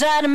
cool,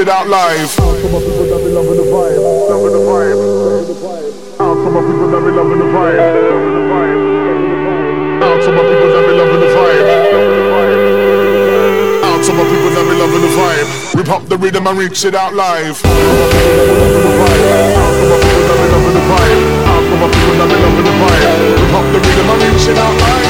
it out live. Out to my people that be loving the vibe? Loving the vibe. People that be loving the vibe? Loving the vibe. People that be loving the vibe? Loving the vibe. People that be loving the vibe? The rhythm and reach it out live. Out to my people that be loving the vibe? Out to my people that be loving the vibe? We up the rhythm and reach it out live.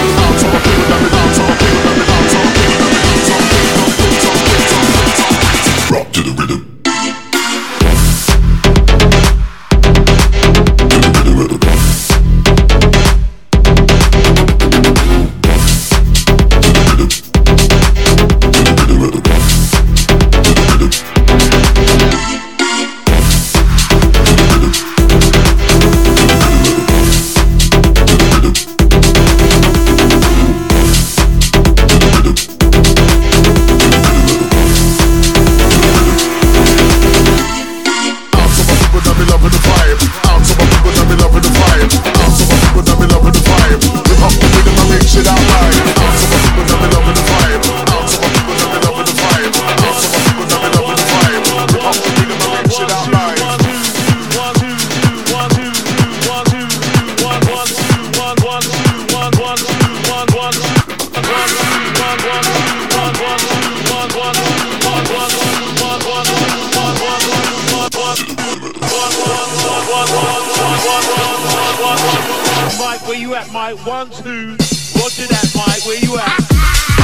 Mike? Where you at, Mike? One, two. Roger that, Mike. Where you at?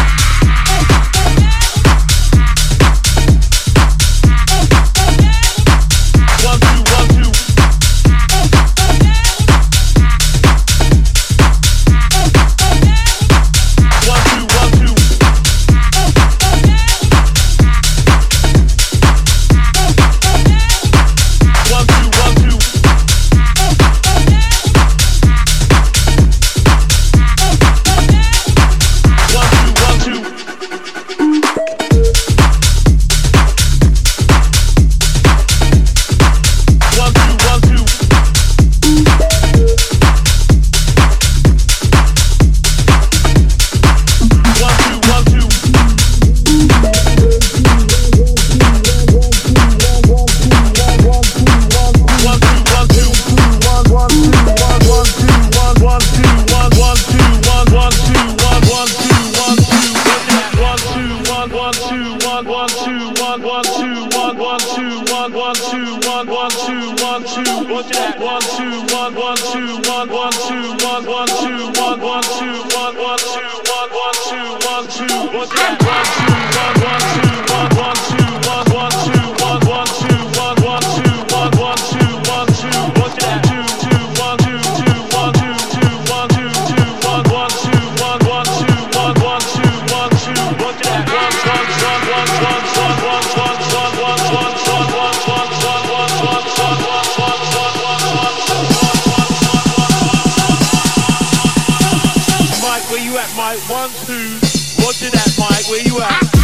Where you at, Mike? One, two. Roger that, Mike. Where you at?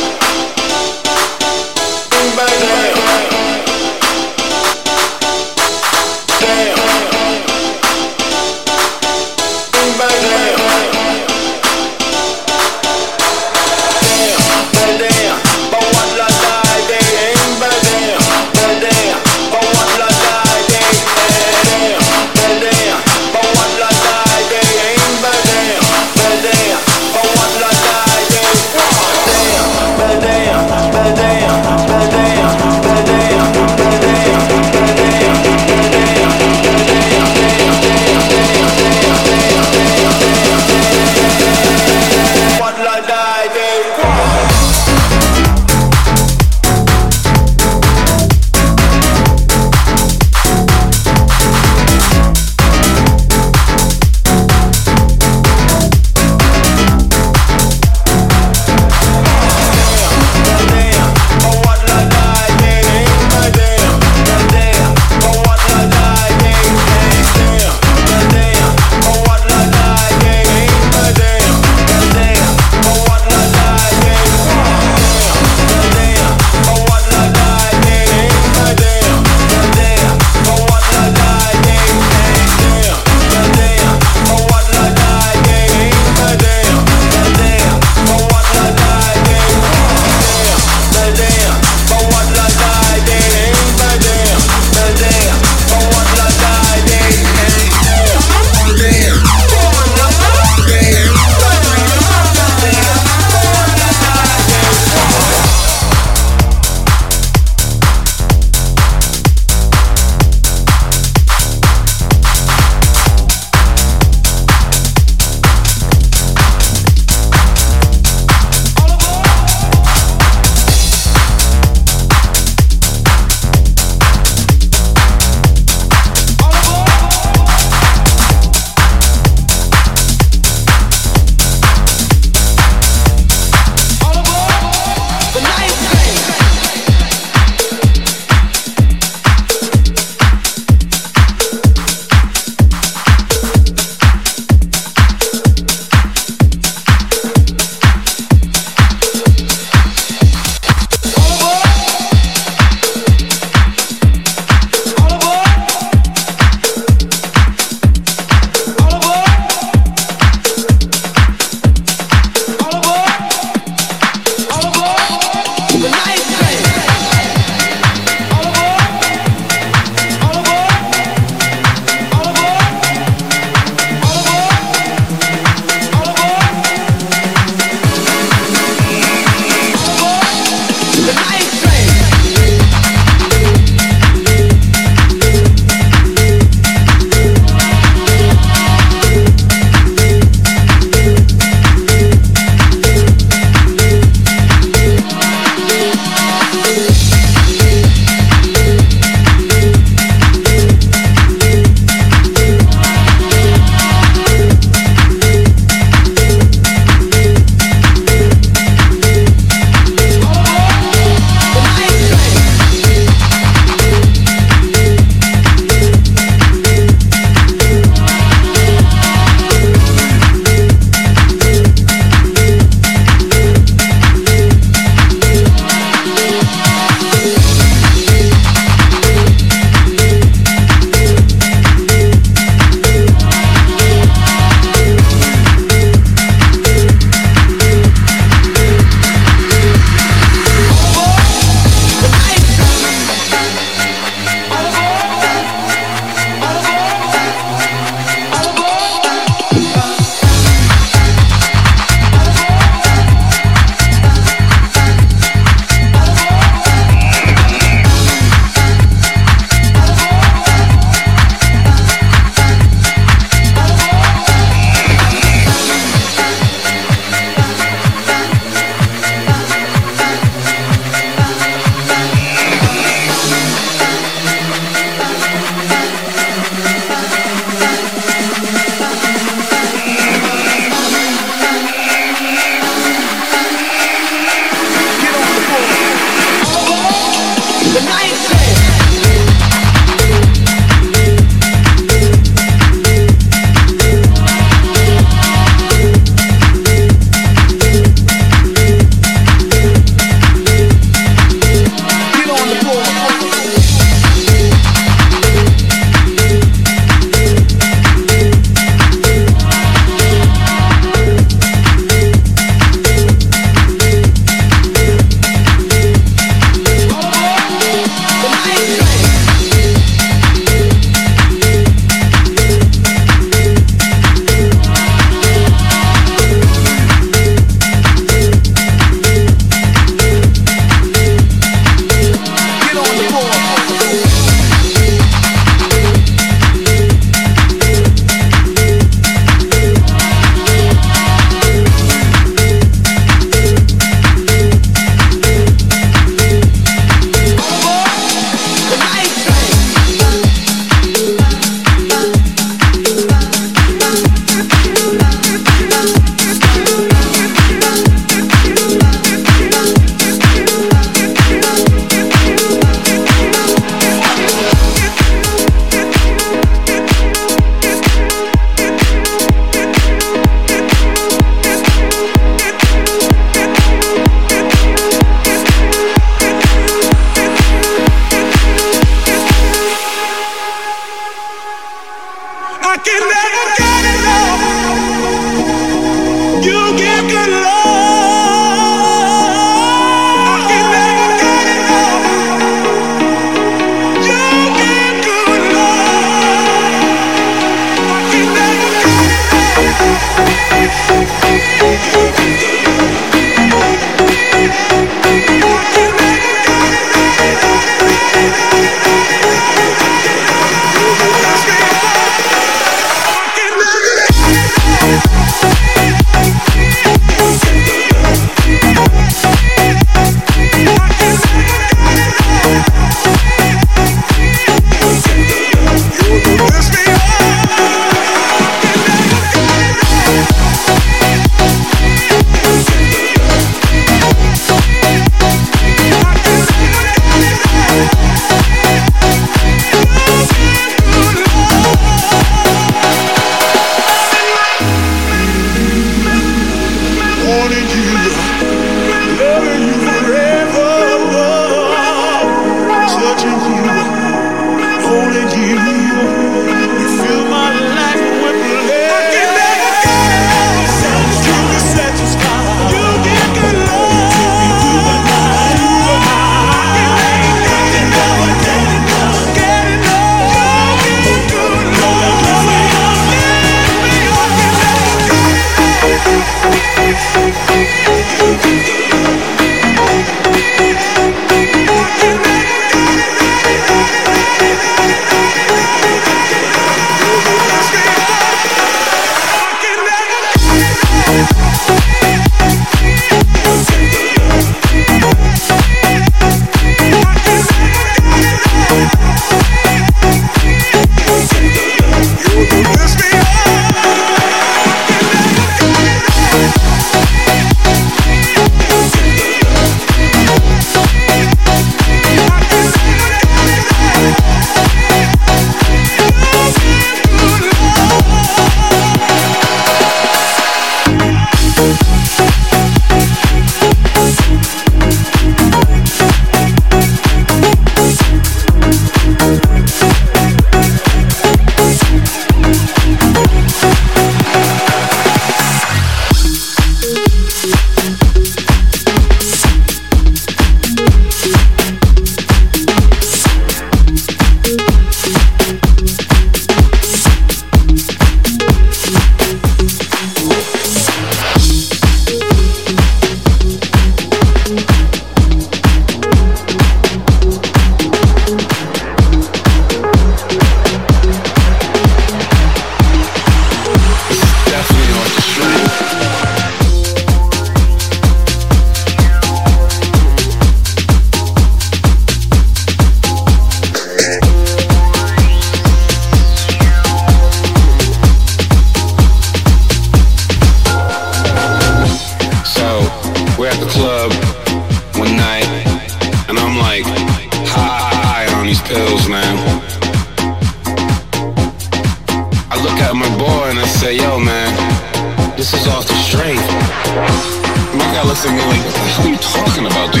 single. Like, what are you talking about, dude?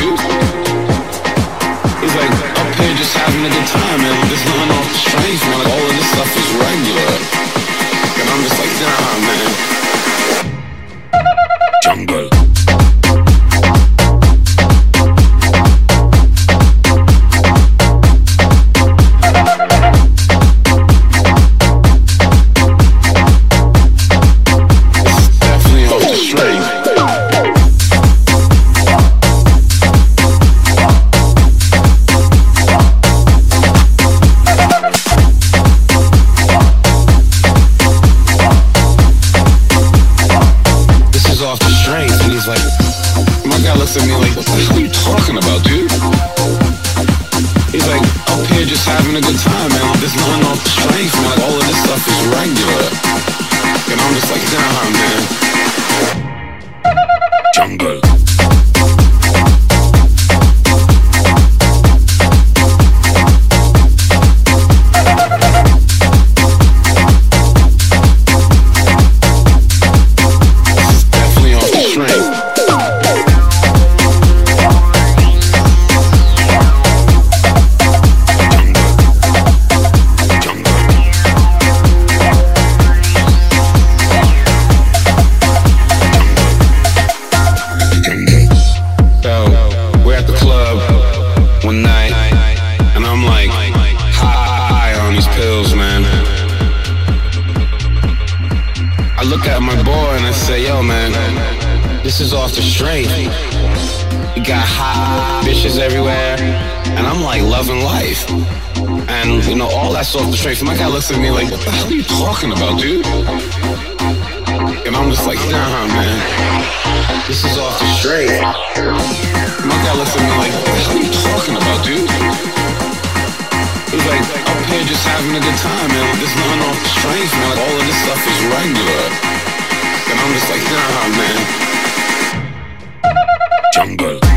Life. And you know, all that's off the strength. My guy looks at me like, what the hell are you talking about, dude? And I'm just like, nah, man, this is off the strength. My guy looks at me like, what the hell are you talking about, dude? He's like, up here just having a good time, man. There's nothing off the strength, man. Like, all of this stuff is regular. And I'm just like, nah, man. Jungle.